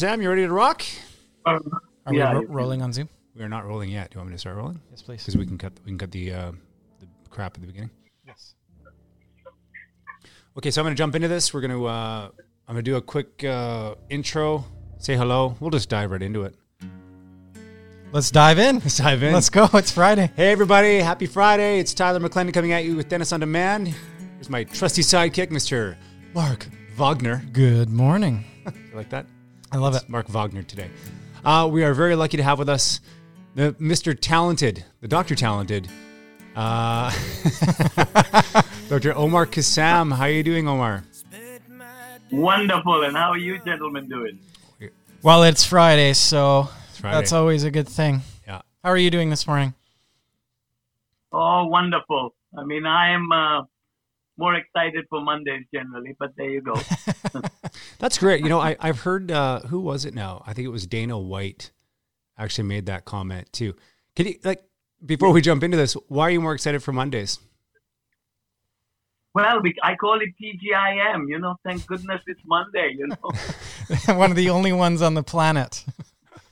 Sam, you ready to rock? Um, Are yeah, we ro- rolling on Zoom? We are not rolling yet. Do you want me to start rolling? Yes, please. Because we can cut we can cut the uh, the crap at the beginning. Yes. Okay, so I'm going to jump into this. We're going to uh, I'm going to do a quick uh, intro. Say hello. We'll just dive right into it. Let's dive in. Let's dive in. Let's go. It's Friday. Hey everybody, happy Friday. It's Tyler McClendon coming at you with Dennis on Demand. Here's my trusty sidekick, Mr. Mark Wagner. Good morning. You like that? I love it. Mark Wagner today. Uh, we are very lucky to have with us the Mr. Talented, the Dr. Talented, uh, Dr. Omar Kassam. How are you doing, Omar? Wonderful. And how are you gentlemen doing? Well, it's Friday, so Friday. that's always a good thing. Yeah. How are you doing this morning? Oh, wonderful. I mean, I am uh, more excited for Mondays generally, but there you go. That's great. You know, I, I've heard, uh, who was it now? I think it was Dana White actually made that comment too. Can you, like, before we jump into this, why are you more excited for Mondays? well, we, I call it TGIM. You know, thank goodness it's Monday. You know. One of the only ones on the planet.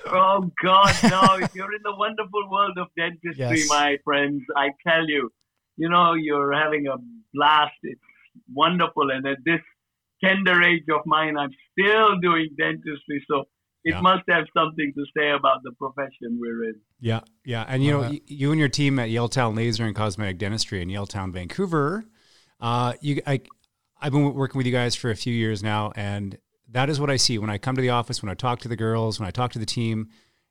oh God, no! if you're in the wonderful world of dentistry, Yes. my friends, I tell you, you know, you're having a blast. It's wonderful, and at this tender age of mine, I'm still doing dentistry. So. It Yeah. must have something to say about the profession we're in. Yeah, yeah, and you know, you and your team at Yaletown Laser and Cosmetic Dentistry in Yaletown, Vancouver. Uh, you, I, I've been working with you guys for a few years now, and that is what I see when I come to the office, when I talk to the girls, when I talk to the team,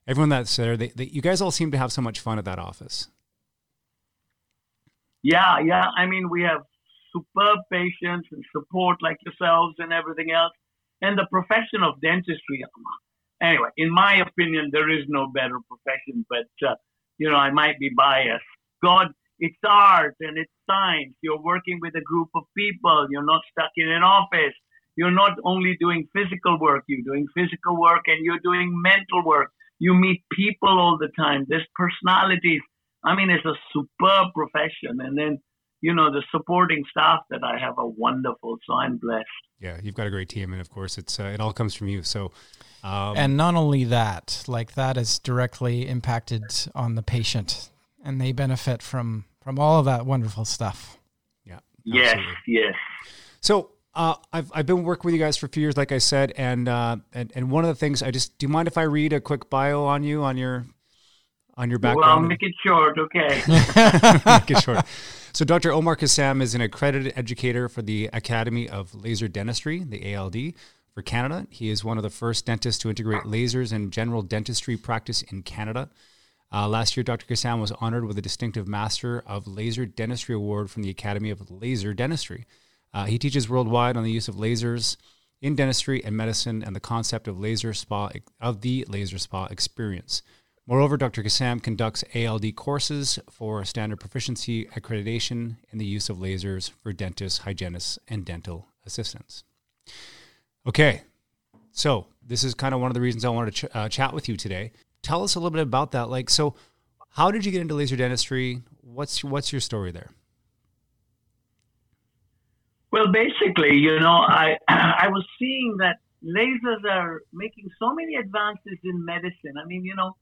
everyone that's there. They, they, you guys all seem to have so much fun at that office. Yeah, yeah. I mean, we have superb patients and support like yourselves and everything else. And the profession of dentistry, anyway, in my opinion, there is no better profession, but, uh, you know, I might be biased. God, it's art and it's science. You're working with a group of people. You're not stuck in an office. You're not only doing physical work, you're doing physical work and you're doing mental work. You meet people all the time. There's personalities. I mean, it's a superb profession. And then, you know, the supporting staff that I have are wonderful. So I'm blessed. Yeah, you've got a great team, and of course, it's uh, it all comes from you. So, um, And not only that, like that is directly impacted on the patient, and they benefit from from all of that wonderful stuff. yeah, Yes, absolutely. yes. So uh, I've I've been working with you guys for a few years, like I said, and uh, and and one of the things I just do you mind if I read a quick bio on you on your on your background. Well, background? make it short, okay. Make it short. So Dr. Omar Kassam is an accredited educator for the Academy of Laser Dentistry, the ALD, for Canada. He is one of the first dentists to integrate lasers and general dentistry practice in Canada. Uh, last year, Dr. Kassam was honored with a distinctive Master of Laser Dentistry Award from the Academy of Laser Dentistry. Uh, he teaches worldwide on the use of lasers in dentistry and medicine and the concept of laser spa of the laser spa experience. Moreover, Dr. Kassam conducts ALD courses for standard proficiency accreditation in the use of lasers for dentists, hygienists, and dental assistants. Okay, so this is kind of one of the reasons I wanted to ch- uh, chat with you today. Tell us a little bit about that. Like, so how did you get into laser dentistry? What's what's your story there? Well, basically, you know, I I was seeing that lasers are making so many advances in medicine. I mean, you know,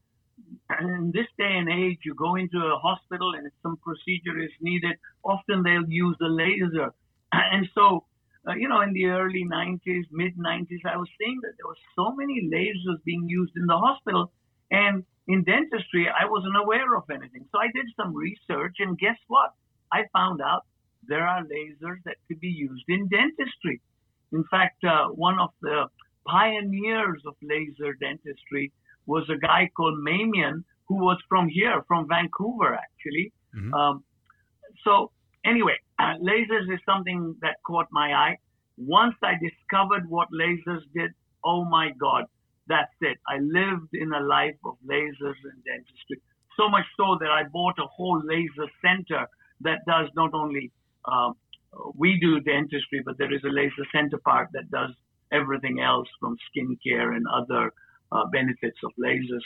in this day and age, you go into a hospital and some procedure is needed, often they'll use a laser. And so, uh, you know, in the early 90s, mid 90s, I was seeing that there were so many lasers being used in the hospital. And in dentistry, I wasn't aware of anything. So I did some research, and guess what? I found out there are lasers that could be used in dentistry. In fact, uh, one of the pioneers of laser dentistry was a guy called Mamian, who was from here, from Vancouver, actually. Mhm. Um, so, anyway, uh, lasers is something that caught my eye. Once I discovered what lasers did, oh my God, that's it. I lived in a life of lasers and dentistry. So much so that I bought a whole laser center that does not only um, we do dentistry, but there is a laser center part that does everything else from skincare and other uh, benefits of lasers.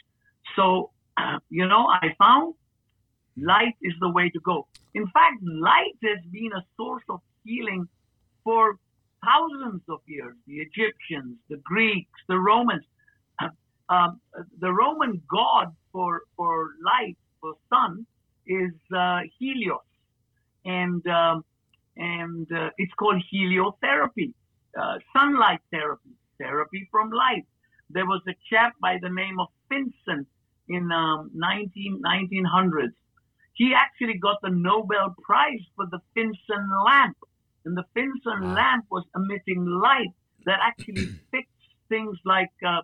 So, you know, I found light is the way to go. In fact, light has been a source of healing for thousands of years. The Egyptians, the Greeks, the Romans, um, the Roman god for for light for sun is uh, Helios, and um, and uh, it's called heliotherapy, uh, sunlight therapy, therapy from light. There was a chap by the name of Finsen in um, 19, 1900s. He actually got the Nobel Prize for the Finsen lamp. And the Finsen wow. lamp was emitting light that actually fixed things like uh,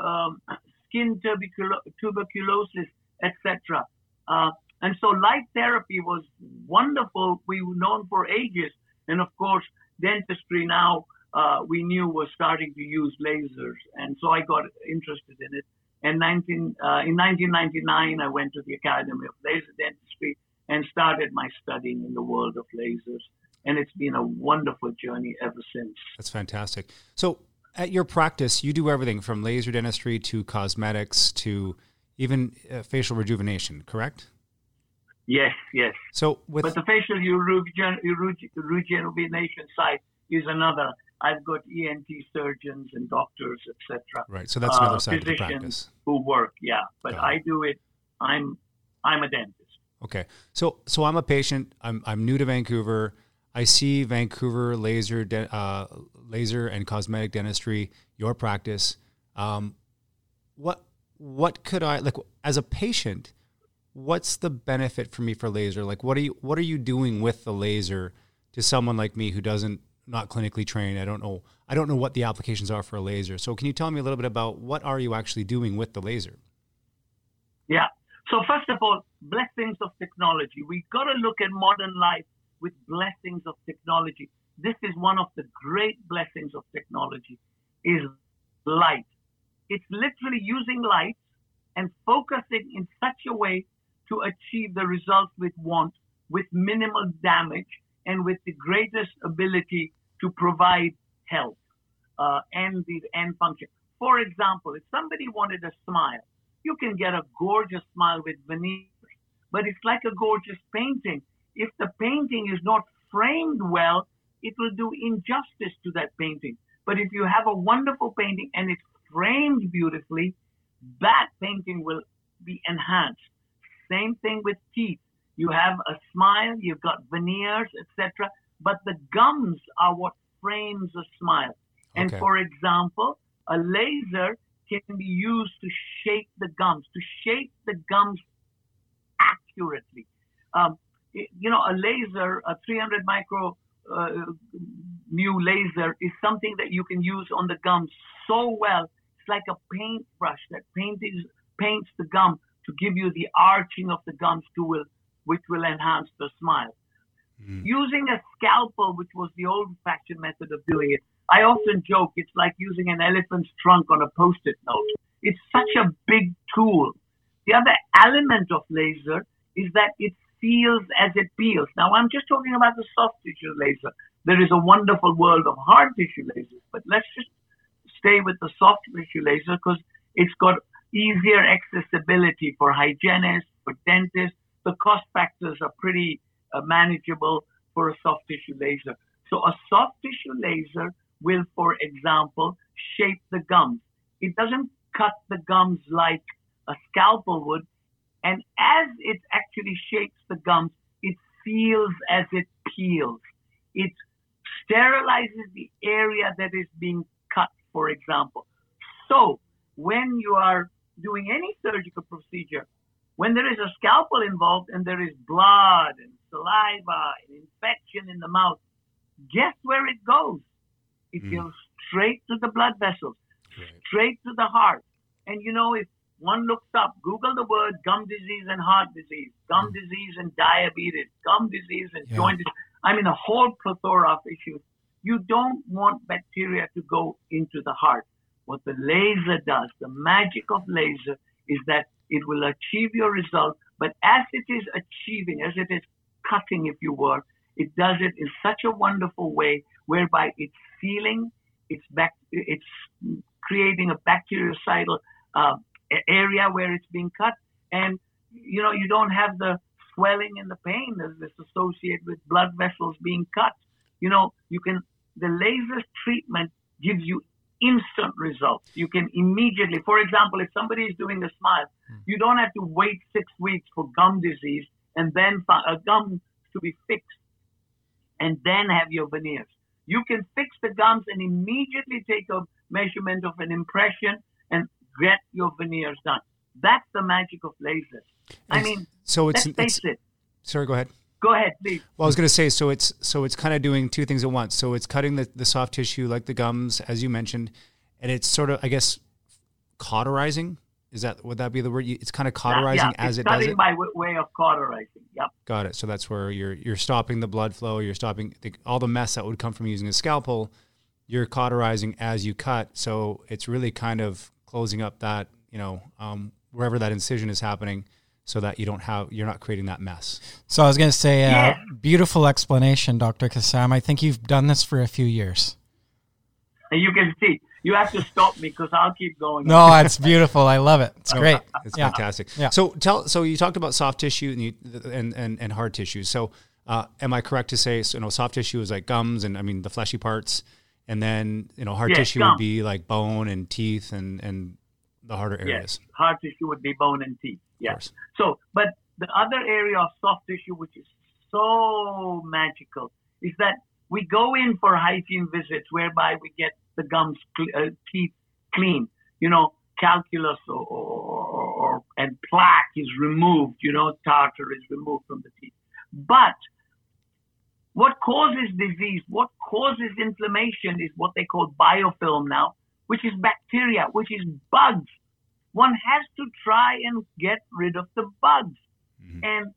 um, skin tuberculo- tuberculosis, etc. Uh, and so light therapy was wonderful. We were known for ages. And of course, dentistry now uh, we knew was starting to use lasers. And so I got interested in it. And 19, uh, in 1999, I went to the Academy of Laser Dentistry and started my studying in the world of lasers. And it's been a wonderful journey ever since. That's fantastic. So, at your practice, you do everything from laser dentistry to cosmetics to even uh, facial rejuvenation, correct? Yes, yes. So, with but the facial rejuvenation side is another. I've got ENT surgeons and doctors, etc. Right. So that's another uh, side of the practice. Who work, yeah. But I do it. I'm I'm a dentist. Okay. So so I'm a patient. I'm I'm new to Vancouver. I see Vancouver laser de- uh, laser and cosmetic dentistry. Your practice. Um, what what could I like as a patient? What's the benefit for me for laser? Like, what are you what are you doing with the laser to someone like me who doesn't not clinically trained. I don't know. I don't know what the applications are for a laser. So can you tell me a little bit about what are you actually doing with the laser? Yeah. So first of all, blessings of technology. We've got to look at modern life with blessings of technology. This is one of the great blessings of technology is light. It's literally using light and focusing in such a way to achieve the results we want with minimal damage and with the greatest ability to provide health uh, and the end function. For example, if somebody wanted a smile, you can get a gorgeous smile with veneers, but it's like a gorgeous painting. If the painting is not framed well, it will do injustice to that painting. But if you have a wonderful painting and it's framed beautifully, that painting will be enhanced. Same thing with teeth. You have a smile, you've got veneers, etc. But the gums are what frames a smile. And okay. for example, a laser can be used to shape the gums, to shape the gums accurately. Um, you know, a laser, a 300 micro uh, mu laser is something that you can use on the gums so well. It's like a paintbrush that paints paints the gum to give you the arching of the gums to will which will enhance the smile. Mm. Using a scalpel, which was the old fashioned method of doing it, I often joke it's like using an elephant's trunk on a post it note. It's such a big tool. The other element of laser is that it feels as it peels. Now, I'm just talking about the soft tissue laser. There is a wonderful world of hard tissue lasers, but let's just stay with the soft tissue laser because it's got easier accessibility for hygienists, for dentists, the cost factors are pretty uh, manageable for a soft tissue laser. So a soft tissue laser will, for example, shape the gums. It doesn't cut the gums like a scalpel would. And as it actually shapes the gums, it feels as it peels. It sterilizes the area that is being cut, for example. So when you are doing any surgical procedure, when there is a scalpel involved and there is blood and saliva and infection in the mouth, guess where it goes? It mm. goes straight to the blood vessels, right. straight to the heart. And you know, if one looks up, Google the word gum disease and heart disease, gum mm. disease and diabetes, gum disease and yeah. joint disease. I mean, a whole plethora of issues. You don't want bacteria to go into the heart. What the laser does, the magic of laser, is that it will achieve your result. But as it is achieving, as it is cutting, if you were, it does it in such a wonderful way whereby it's sealing, it's back, it's creating a bactericidal uh, area where it's being cut, and you know you don't have the swelling and the pain that's associated with blood vessels being cut. You know, you can the laser treatment gives you instant results. You can immediately, for example, if somebody is doing a smile, mm. you don't have to wait six weeks for gum disease and then a gum to be fixed and then have your veneers. You can fix the gums and immediately take a measurement of an impression and get your veneers done. That's the magic of lasers. I mean, so it's, let's face it's, it. Sorry, go ahead. Go ahead, please. Well, I was going to say, so it's so it's kind of doing two things at once. So it's cutting the, the soft tissue, like the gums, as you mentioned, and it's sort of, I guess, cauterizing. Is that would that be the word? It's kind of cauterizing yeah, as it does it. by way of cauterizing. Yep. Got it. So that's where you're you're stopping the blood flow. You're stopping the, all the mess that would come from using a scalpel. You're cauterizing as you cut. So it's really kind of closing up that you know um, wherever that incision is happening so that you don't have you're not creating that mess. So I was going to say, uh, yeah. beautiful explanation, Dr. Kassam. I think you've done this for a few years. And you can see you have to stop me because I'll keep going. No, it's beautiful. I love it. It's great. It's yeah. fantastic. Yeah. So tell. So you talked about soft tissue and you, and, and and hard tissues. So uh, am I correct to say so, you know soft tissue is like gums and I mean the fleshy parts, and then you know hard yes, tissue would be like bone and teeth and and the harder areas. Yes, hard tissue would be bone and teeth. Yes. So, but the other area of soft tissue, which is so magical, is that we go in for hygiene visits whereby we get the gums, uh, teeth clean. You know, calculus or, or, or, and plaque is removed. You know, tartar is removed from the teeth. But what causes disease, what causes inflammation is what they call biofilm now, which is bacteria, which is bugs. One has to try and get rid of the bugs. Mm-hmm. And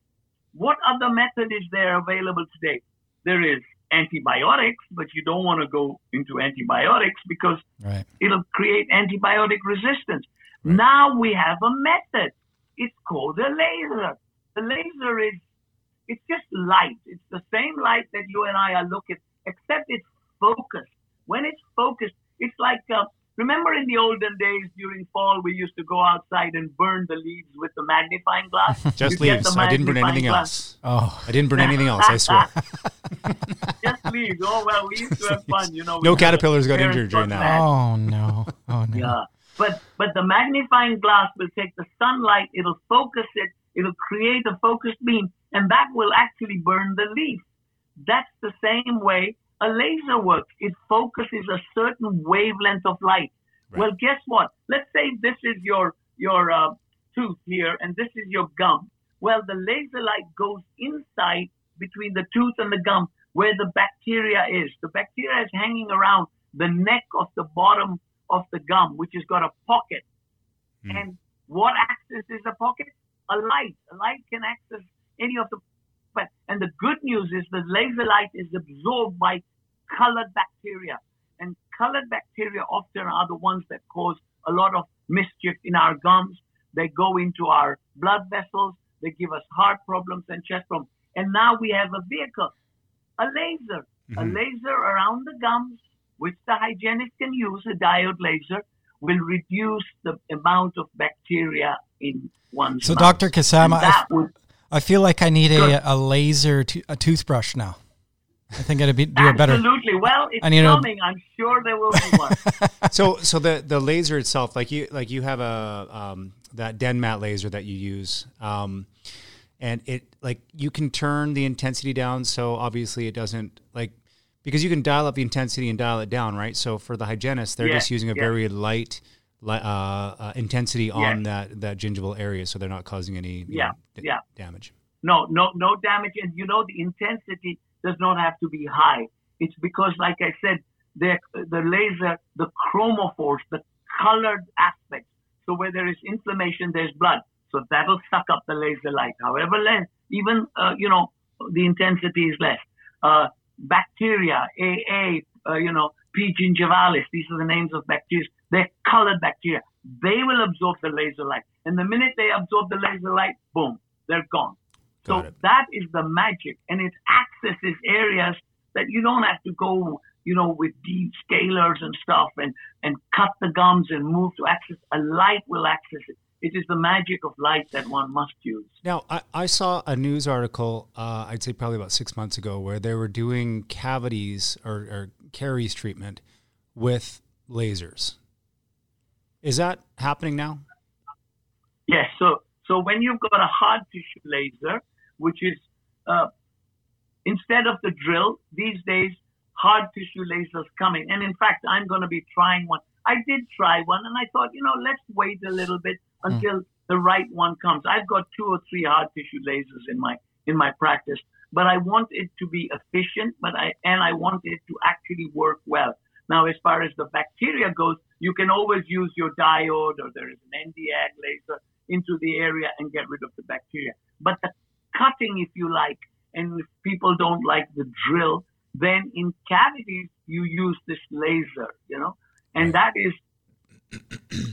what other method is there available today? There is antibiotics, but you don't want to go into antibiotics because right. it'll create antibiotic resistance. Right. Now we have a method. It's called a laser. The laser is, it's just light. It's the same light that you and I are looking, except it's focused. When it's focused, it's like uh, Remember in the olden days during fall, we used to go outside and burn the leaves with the magnifying glass. Just leaves. I didn't burn anything glass. else. Oh, I didn't burn anything else. I swear. Just leaves. Oh well, we used to have fun. You know. No caterpillars got injured during that. Oh no. Oh no. Yeah. But but the magnifying glass will take the sunlight. It'll focus it. It'll create a focused beam, and that will actually burn the leaf. That's the same way a laser works. It focuses a certain wavelength of light. Right. Well, guess what? Let's say this is your your uh, tooth here, and this is your gum. Well, the laser light goes inside between the tooth and the gum, where the bacteria is. The bacteria is hanging around the neck of the bottom of the gum, which has got a pocket. Mm. And what accesses the pocket? A light. A light can access any of the but and the good news is the laser light is absorbed by colored bacteria. And colored bacteria often are the ones that cause a lot of mischief in our gums. They go into our blood vessels. They give us heart problems and chest problems. And now we have a vehicle, a laser, mm-hmm. a laser around the gums, which the hygienist can use, a diode laser, will reduce the amount of bacteria in one's So, mouth. Dr. Kassam, would, I feel like I need a, a laser to, a toothbrush now. I think it'd be do a better. Absolutely. Well, it's coming. i I'm sure there will be one. so, so the the laser itself, like you like you have a um, that Denmat laser that you use, um, and it like you can turn the intensity down. So obviously, it doesn't like because you can dial up the intensity and dial it down, right? So for the hygienist, they're just using a very light uh, uh, intensity on that that gingival area, so they're not causing any yeah know, d- yeah damage. No, no, no damage, and you know the intensity does not have to be high. It's because, like I said, the the laser, the chromophores, the colored aspects. So where there is inflammation, there's blood. So that'll suck up the laser light. However, less, even uh, you know the intensity is less. Uh, bacteria, AA, uh, you know, P. gingivalis. These are the names of bacteria. They're colored bacteria. They will absorb the laser light. And the minute they absorb the laser light, boom, they're gone. Got so it. that is the magic. And it accesses areas that you don't have to go, you know, with deep scalers and stuff and, and cut the gums and move to access. A light will access it. It is the magic of light that one must use. Now, I, I saw a news article, uh, I'd say probably about six months ago, where they were doing cavities or, or caries treatment with lasers. Is that happening now? Yes. So so when you've got a hard tissue laser, which is uh, instead of the drill, these days hard tissue lasers coming. And in fact, I'm going to be trying one. I did try one, and I thought, you know, let's wait a little bit until mm. the right one comes. I've got two or three hard tissue lasers in my in my practice, but I want it to be efficient, but I and I want it to actually work well. Now, as far as the bacteria goes, you can always use your diode or there is an Nd:YAG laser into the area and get rid of the bacteria. But the cutting, if you like, and if people don't like the drill, then in cavities you use this laser, you know, and that is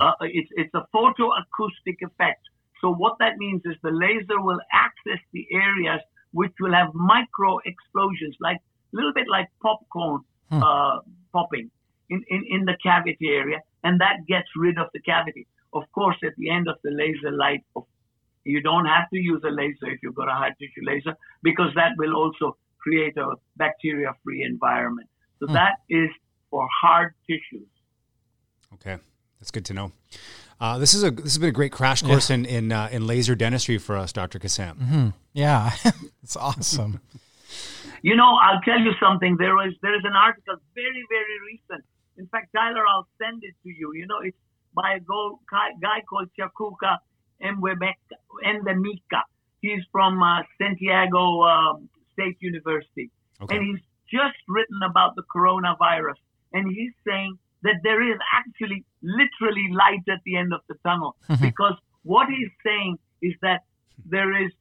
uh, it's it's a photoacoustic effect. So what that means is the laser will access the areas which will have micro explosions, like a little bit like popcorn hmm. uh, popping in, in, in the cavity area, and that gets rid of the cavity. Of course, at the end of the laser light, you don't have to use a laser if you've got a high tissue laser because that will also create a bacteria-free environment. So hmm. that is for hard tissues. Okay, that's good to know. Uh, this is a this has been a great crash course yeah. in in, uh, in laser dentistry for us, Dr. Kassam. Mm-hmm. Yeah, it's awesome. you know, I'll tell you something. There was there is an article very very recent. In fact, Tyler, I'll send it to you. You know, it's by a guy called Chakuka Endemika. He's from uh, Santiago um, State University. Okay. And he's just written about the coronavirus. And he's saying that there is actually literally light at the end of the tunnel. because what he's saying is that there is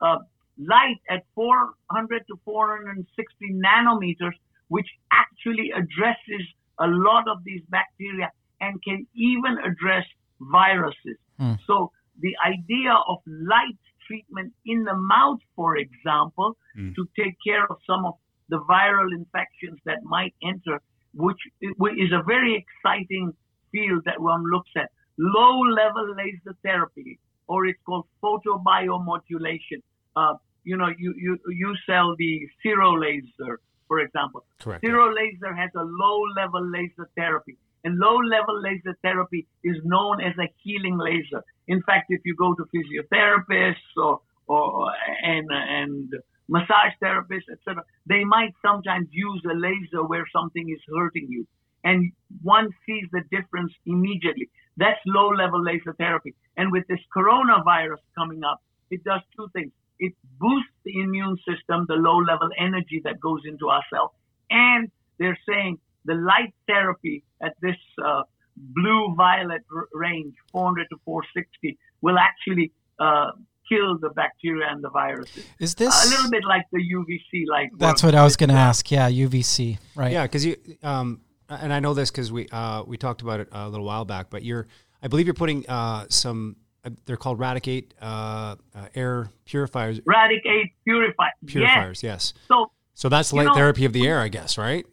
uh, light at 400 to 460 nanometers, which actually addresses a lot of these bacteria and can even address viruses. Mm. So the idea of light treatment in the mouth, for example, mm. to take care of some of the viral infections that might enter, which is a very exciting field that one looks at. Low level laser therapy, or it's called photobiomodulation. Uh, you know, you, you, you sell the Zero laser, for example. Correct. Zero laser has a low level laser therapy. And low level laser therapy is known as a healing laser. In fact, if you go to physiotherapists or, or and, and massage therapists, etc., they might sometimes use a laser where something is hurting you. And one sees the difference immediately. That's low level laser therapy. And with this coronavirus coming up, it does two things. It boosts the immune system, the low level energy that goes into our cell. And they're saying the light therapy at this uh, blue violet r- range, 400 to 460, will actually uh, kill the bacteria and the viruses. Is this a little bit like the UVC light? That's what I was going to ask. Yeah, UVC, right? Yeah, because you um, and I know this because we uh, we talked about it a little while back. But you're, I believe you're putting uh, some. Uh, they're called Radic8 uh, uh, air purifiers. Radic8 purifiers. Purifiers, yes. yes. So, so that's light know, therapy of the air, I guess, right?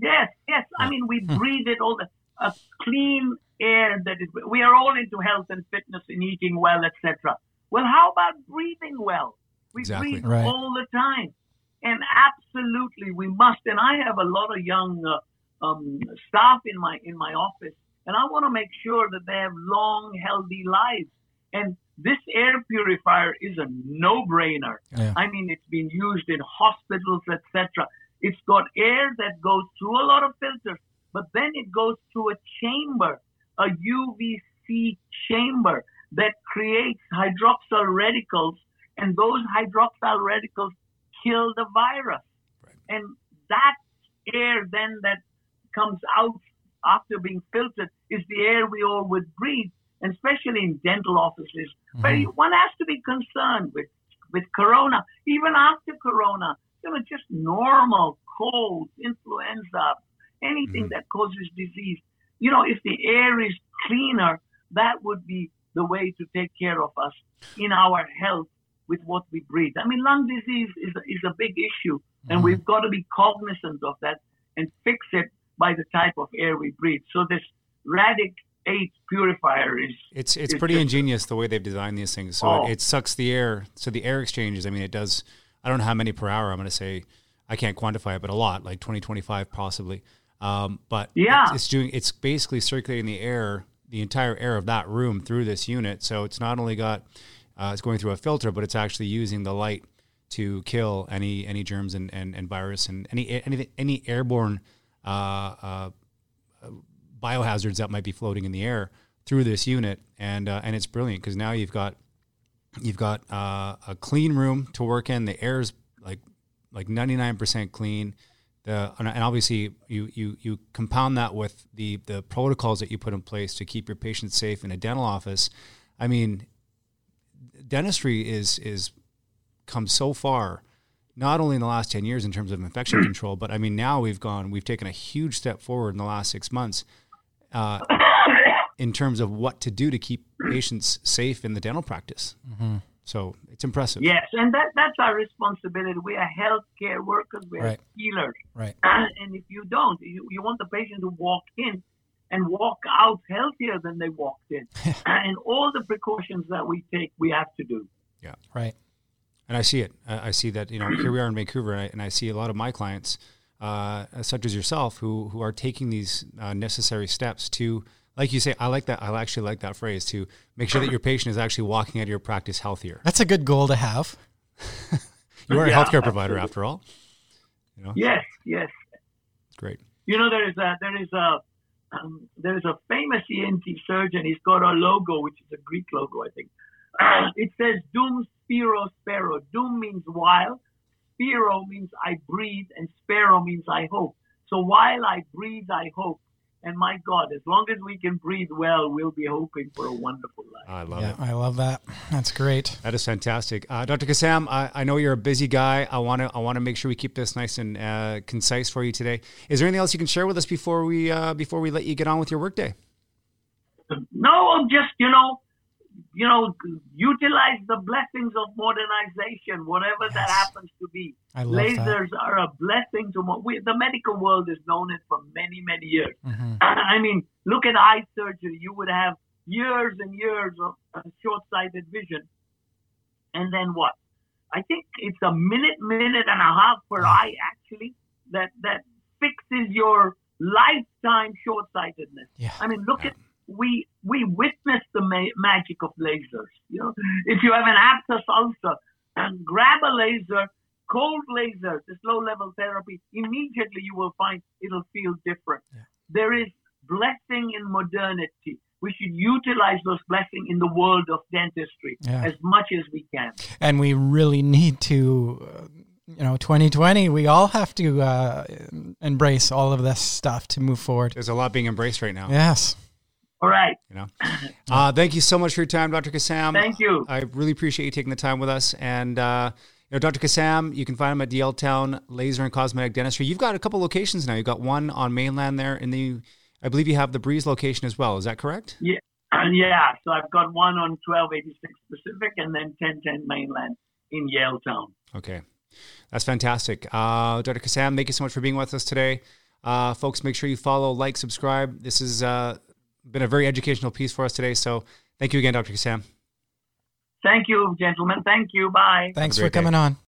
Yes, yes. I mean, we hmm. breathe it all the a clean air that is. We are all into health and fitness and eating well, etc. Well, how about breathing well? We exactly. breathe right. all the time, and absolutely we must. And I have a lot of young uh, um, staff in my in my office, and I want to make sure that they have long, healthy lives. And this air purifier is a no-brainer. Yeah. I mean, it's been used in hospitals, etc. It's got air that goes through a lot of filters, but then it goes through a chamber, a UVC chamber that creates hydroxyl radicals, and those hydroxyl radicals kill the virus. Right. And that air then that comes out after being filtered is the air we all would breathe, and especially in dental offices, mm-hmm. where one has to be concerned with with corona, even after corona you know, just normal colds, influenza, anything mm. that causes disease. You know, if the air is cleaner, that would be the way to take care of us in our health with what we breathe. I mean, lung disease is, is a big issue, and mm. we've got to be cognizant of that and fix it by the type of air we breathe. So this Radic 8 purifier is it's it's pretty ingenious the way they've designed these things. So oh. it, it sucks the air. So the air exchanges. I mean, it does I don't know how many per hour. I'm going to say I can't quantify it, but a lot, like 20, 25 possibly. Um, but Yeah. it's, it's doing it's basically circulating the air, the entire air of that room through this unit. So it's not only got uh, it's going through a filter, but it's actually using the light to kill any any germs and, and, and virus and any any any airborne uh, uh, biohazards that might be floating in the air through this unit. And uh, and it's brilliant because now you've got you've got uh, a clean room to work in. The air's like like ninety nine percent clean. And and obviously you, you you compound that with the the protocols that you put in place to keep your patients safe in a dental office. I mean, dentistry is is come so far, not only in the last ten years in terms of infection control, but I mean now we've gone we've taken a huge step forward in the last six months. Uh, in terms of what to do to keep patients safe in the dental practice. So it's impressive. Yes, and that that's our responsibility. We are healthcare workers. We are Right. healers. Right. and if you don't, you, you want the patient to walk in and walk out healthier than they walked in. and all the precautions that we take, we have to do. Yeah, right. And I see it. I I see that, you know, here we are in Vancouver and I, and I see a lot of my clients, uh, such as yourself, who, who are taking these uh, necessary steps to, like you say, I like that. I actually like that phrase to make sure that your patient is actually walking out of your practice healthier. That's a good goal to have. You are a Yeah, healthcare provider after all. You know, Yes, yes. it's great. You know, there is a there is a um, there is a famous ENT surgeon. He's got a logo, which is a Greek logo, I think. It says Dum Spiro Spero." Dum means while, Spiro means I breathe, and Spero means I hope. So while I breathe, I hope. And my God, as long as we can breathe well, we'll be hoping for a wonderful life. I love Yeah, it. I love that. That's great. That is fantastic, uh, Dr. Kassam. I, I know you're a busy guy. I want to I want to make sure we keep this nice and uh, concise for you today. Is there anything else you can share with us before we uh, before we let you get on with your workday? No, I'm just you know, you know, utilize the blessings of modernization, whatever that happens to be. Love that. Lasers are a blessing to mo- we, the medical world has known it for many, many years. Mhm. I mean, look at eye surgery. You would have years and years of uh, short-sighted vision, and then what? I think it's a minute, minute and a half per eye actually that that fixes your lifetime short-sightedness. Yeah. I mean, look at we we witness the ma- magic of lasers. You know, if you have an abscess ulcer, and grab a laser, cold laser, this low-level therapy, immediately you will find it'll feel different. There is blessing in modernity. We should utilize those blessings in the world of dentistry Yeah. as much as we can. And we really need to, uh, you know, 2020, we all have to uh, embrace all of this stuff to move forward. There's a lot being embraced right now. Yes. All right. You know. Uh, thank you so much for your time, Dr. Kassam. Thank you. I really appreciate you taking the time with us. And uh, you know, Dr. Kassam, you can find him at Yaletown Laser and Cosmetic Dentistry. You've got a couple locations now. You've got one on mainland there, and the I believe you have the Breeze location as well. Is that correct? Yeah. yeah. So I've got one on 1286 Pacific and then 1010 mainland in Yaletown. Okay, that's fantastic. Uh, Dr. Kassam, thank you so much for being with us today. Uh, folks, make sure you follow, like, subscribe. This is uh, been a very educational piece for us today. So thank you again, Dr. Kassam. Thank you, gentlemen. Thank you. Bye. Thanks for coming day. on.